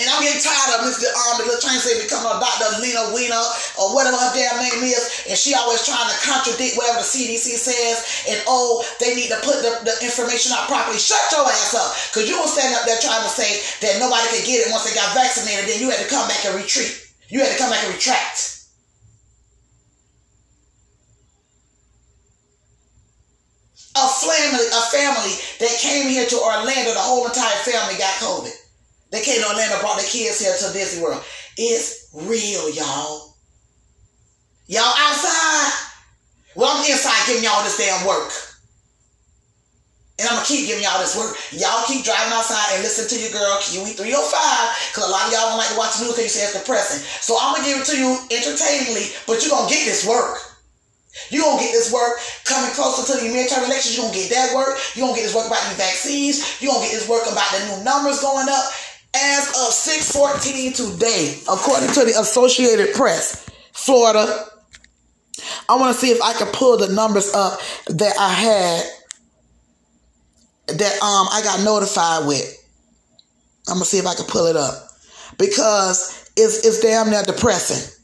Speaker 4: And I'm getting tired of Mr. Um, the little train say a Dr. Lena Weiner or whatever her damn name is, and she always trying to contradict whatever the CDC says, and oh, they need to put the, the information out properly. Shut your ass up, because you don't stand up there trying to say that nobody could get it once they got vaccinated, then you had to come back and retreat. You had to come back and retract. A family, a family that came here to Orlando, the whole entire family got COVID. They came to Orlando, brought their kids here to Disney World. It's real, y'all. Y'all outside? Well, I'm inside giving y'all this damn work. And I'm gonna keep giving y'all this work. Y'all keep driving outside and listen to your girl Kiwi 305 because a lot of y'all don't like to watch the news because you say it's depressing. So I'm gonna give it to you entertainingly, but you're gonna get this work. You're gonna get this work coming closer to the midterm elections. You're gonna get that work. You're gonna get this work about these vaccines. You're gonna get this work about the new numbers going up. As of 614 today, according to the Associated Press, Florida, I want to see if I can pull the numbers up that I had that um I got notified with. I'm gonna see if I can pull it up. Because it's it's damn near depressing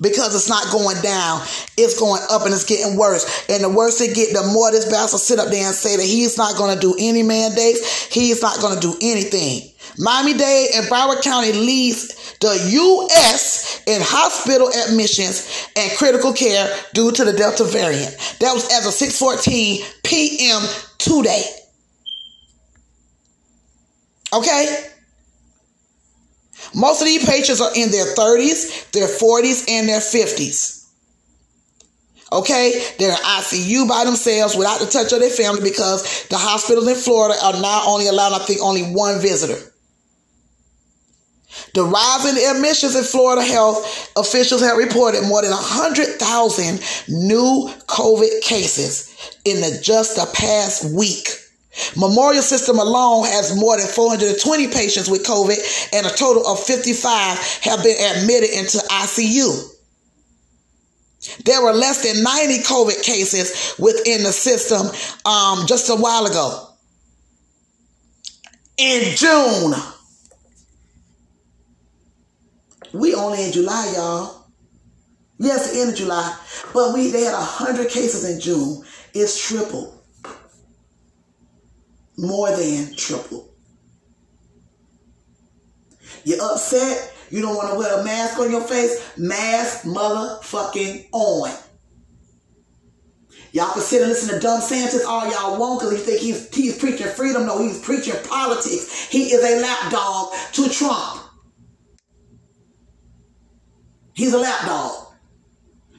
Speaker 4: because it's not going down. It's going up and it's getting worse. And the worse it get, the more this bastard sit up there and say that he's not going to do any mandates. He's not going to do anything. Miami-Dade and Broward County leads the U.S. in hospital admissions and critical care due to the Delta variant. That was as of 6:14 p.m. today. Okay? Most of these patients are in their 30s, their 40s, and their 50s. Okay, they're in ICU by themselves without the touch of their family because the hospitals in Florida are now only allowing, I think, only one visitor. The rise in admissions in Florida health officials have reported more than 100,000 new COVID cases in the, just the past week. Memorial System alone has more than 420 patients with COVID, and a total of 55 have been admitted into ICU. There were less than 90 COVID cases within the system um, just a while ago. In June, we only in July, y'all. Yes, end of July, but we they had 100 cases in June. It's triple more than triple. You're upset. You don't want to wear a mask on your face. Mask motherfucking on. Y'all can sit and listen to dumb Santis all y'all want because you think he's, he's preaching freedom. No, he's preaching politics. He is a lapdog to Trump. He's a lapdog.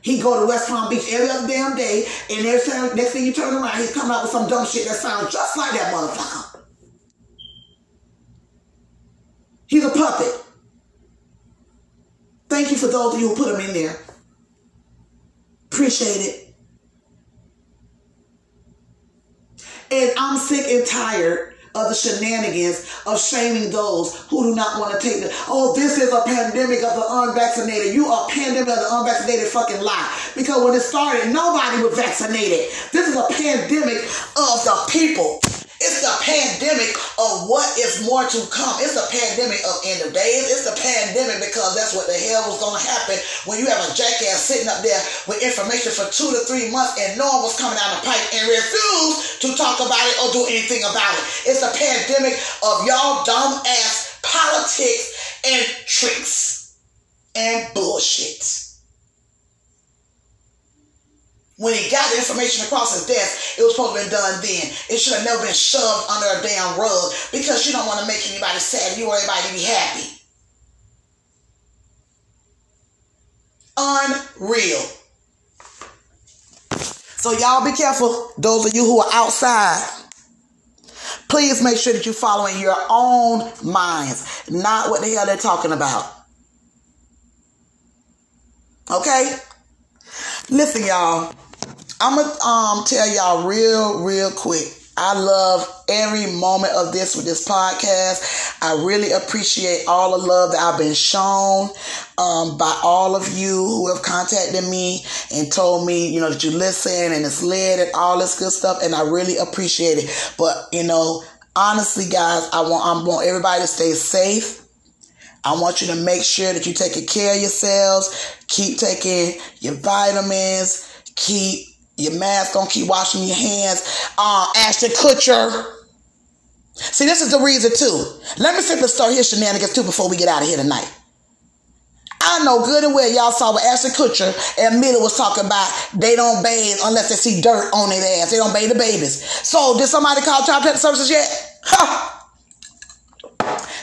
Speaker 4: He go to West Palm Beach every other damn day, and next, next thing you turn around, he's coming out with some dumb shit that sounds just like that motherfucker. He's a puppet. Thank you for those of you who put him in there. Appreciate it. And I'm sick and tired of the shenanigans of shaming those who do not want to take the, oh, this is a pandemic of the unvaccinated. You are a pandemic of the unvaccinated fucking lie. Because when it started, nobody was vaccinated. This is a pandemic of the people. It's the pandemic of what is more to come. It's the pandemic of end of days. It's the pandemic because that's what the hell was going to happen when you have a jackass sitting up there with information for two to three months and no one was coming down the pipe and refused to talk about it or do anything about it. It's a pandemic of y'all dumb ass politics and tricks and bullshit when he got the information across his desk, it was supposed to be done then. It should have never been shoved under a damn rug because you don't want to make anybody sad. You want everybody to be happy. Unreal. So y'all be careful. Those of you who are outside, please make sure that you're following your own minds, not what the hell they're talking about. Okay? Listen, y'all. I'm gonna um, tell y'all real, real quick. I love every moment of this with this podcast. I really appreciate all the love that I've been shown um, by all of you who have contacted me and told me, you know, that you listen and it's lit and all this good stuff. And I really appreciate it. But, you know, honestly, guys, I want, I want everybody to stay safe. I want you to make sure that you're taking care of yourselves. Keep taking your vitamins. Keep your mask on, keep washing your hands. Uh, Ashton Kutcher. See, this is the reason too. Let me simply start his shenanigans too before we get out of here tonight. I know good and well y'all saw what Ashton Kutcher and Mila was talking about. They don't bathe unless they see dirt on their ass. They don't bathe the babies. So did somebody call Child Protective Services yet? Ha!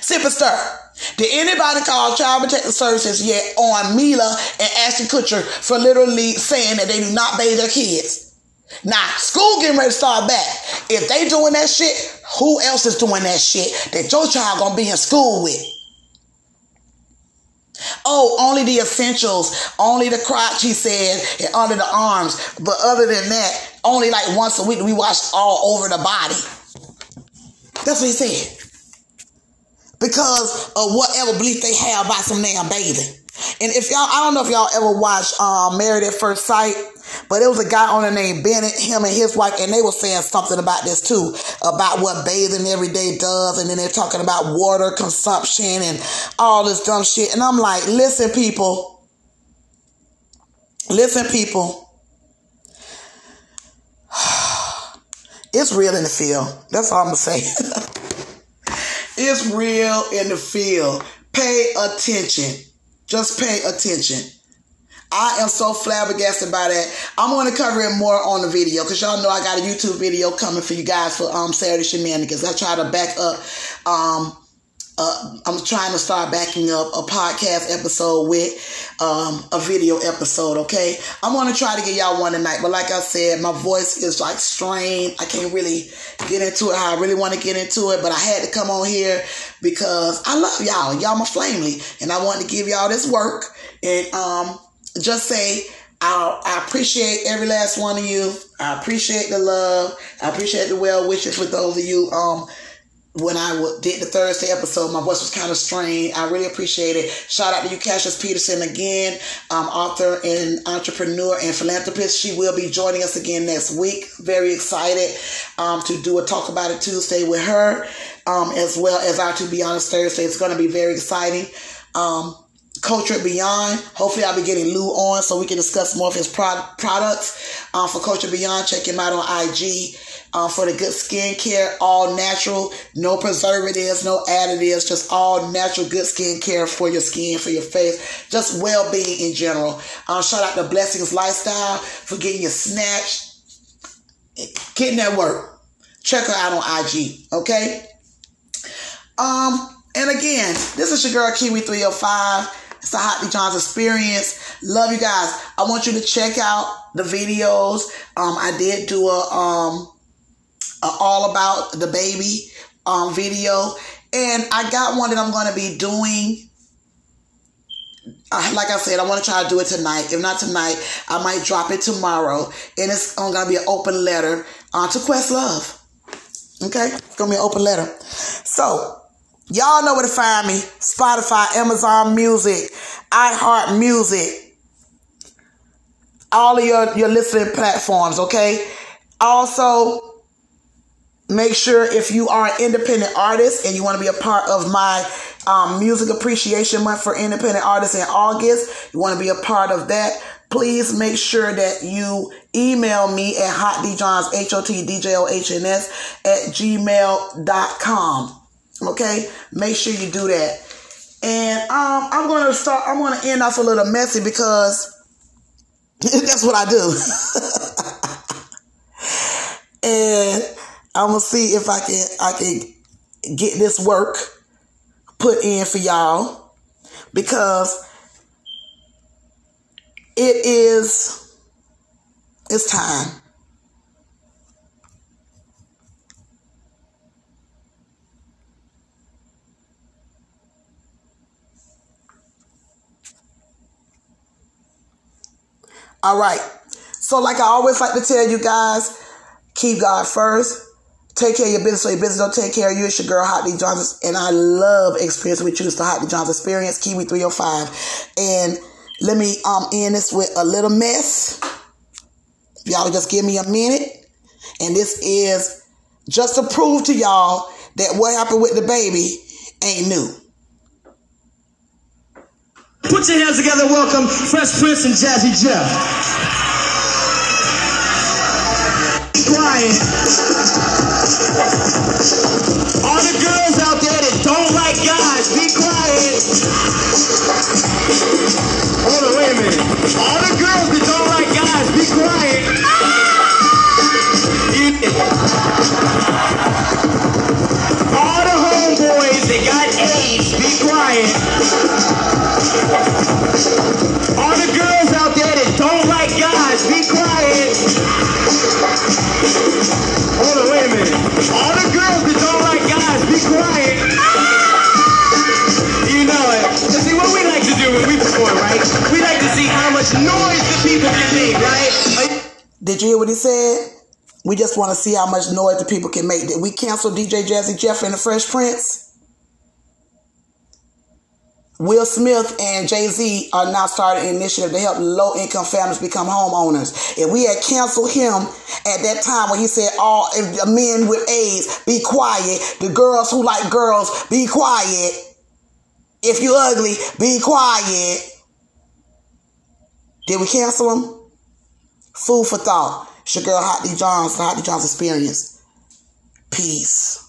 Speaker 4: Simple stir. Did anybody call Child Protective Services yet on Mila and Ashton Kutcher for literally saying that they do not bathe their kids? Now, school getting ready to start back. If they doing that shit, who else is doing that shit that your child gonna be in school with? Oh, only the essentials, only the crotch, he said, and under the arms. But other than that, only like once a week we wash all over the body. That's what he said because of whatever belief they have about some damn bathing. And if y'all, I don't know if y'all ever watched um, Married at First Sight, but it was a guy on the name Bennett, him and his wife, and they were saying something about this too, about what bathing every day does, and then they're talking about water consumption and all this dumb shit. And I'm like, listen, people, listen, people. It's real in the field. That's all I'm gonna say. It's real in the field. Pay attention. Just pay attention. I am so flabbergasted by that. I'm going to cover it more on the video because y'all know I got a YouTube video coming for you guys for um Saturday shenanigans. I try to back up um uh, I'm trying to start backing up a podcast episode with um, a video episode, okay? I'm to try to get y'all one tonight, but like I said, my voice is like strained. I can't really get into it how I really want to get into it, but I had to come on here because I love y'all. Y'all my family, and I want to give y'all this work and um, just say I, I appreciate every last one of you. I appreciate the love. I appreciate the well wishes for those of you um when I did the Thursday episode, my voice was kind of strained. I really appreciate it. Shout out to you, Cassius Peterson, again, um, author and entrepreneur and philanthropist. She will be joining us again next week. Very excited um, to do a Talk About It Tuesday with her, um, as well as our To Be Honest Thursday. It's going to be very exciting. Um, Culture Beyond. Hopefully, I'll be getting Lou on so we can discuss more of his pro- products. Um, for Culture Beyond, check him out on IG uh, for the good skincare, all natural, no preservatives, no additives, just all natural good skincare for your skin, for your face, just well being in general. Um, shout out to Blessings Lifestyle for getting your snatch, getting that work. Check her out on IG, okay? Um, and again, this is your girl Kiwi 305. A Hot Johns experience. Love you guys. I want you to check out the videos. Um, I did do a um uh, all about the baby um, video. And I got one that I'm going to be doing. Uh, like I said, I want to try to do it tonight. If not tonight, I might drop it tomorrow. And it's going to be an open letter uh, to Questlove. Okay? It's going to be an open letter. So, y'all know where to find me. Spotify, Amazon Music, iHeart Music. All of your, your listening platforms, okay? Also, make sure if you are an independent artist and you want to be a part of my um, music appreciation month for independent artists in August, you want to be a part of that, please make sure that you email me at hotdjohns, H-O-T-D-J-O-H-N-S at gmail.com. Okay? Make sure you do that. And um, I'm to start, I'm to end off a little messy because that's what I do. and I'm gonna see if I can I can get this work put in for y'all because it is it's time. All right. So, like I always like to tell you guys, keep God first. Take care of your business so your business don't take care of you. It's your girl, Hot D Johnson. And I love experience with you. It's the Hot D Johnson experience, Kiwi 305. And let me um end this with a little mess. Y'all just give me a minute. And this is just to prove to y'all that what happened with the baby ain't new.
Speaker 6: Put your hands together. Welcome Fresh Prince and Jazzy Jeff. Quiet. All the girls out there that don't like guys, be quiet. Hold on, wait a minute. All the girls that
Speaker 4: Did you hear what he said? We just want to see how much noise the people can make. Did we cancel DJ Jazzy Jeff and the Fresh Prince? Will Smith and Jay Z are now starting an initiative to help low income families become homeowners. If we had canceled him at that time when he said, "All men with AIDS, be quiet. The girls who like girls, be quiet. If you're ugly, be quiet." Did we cancel him? Food for thought. It's your girl Hot DJohns, the Hot DJohns Experience. Peace.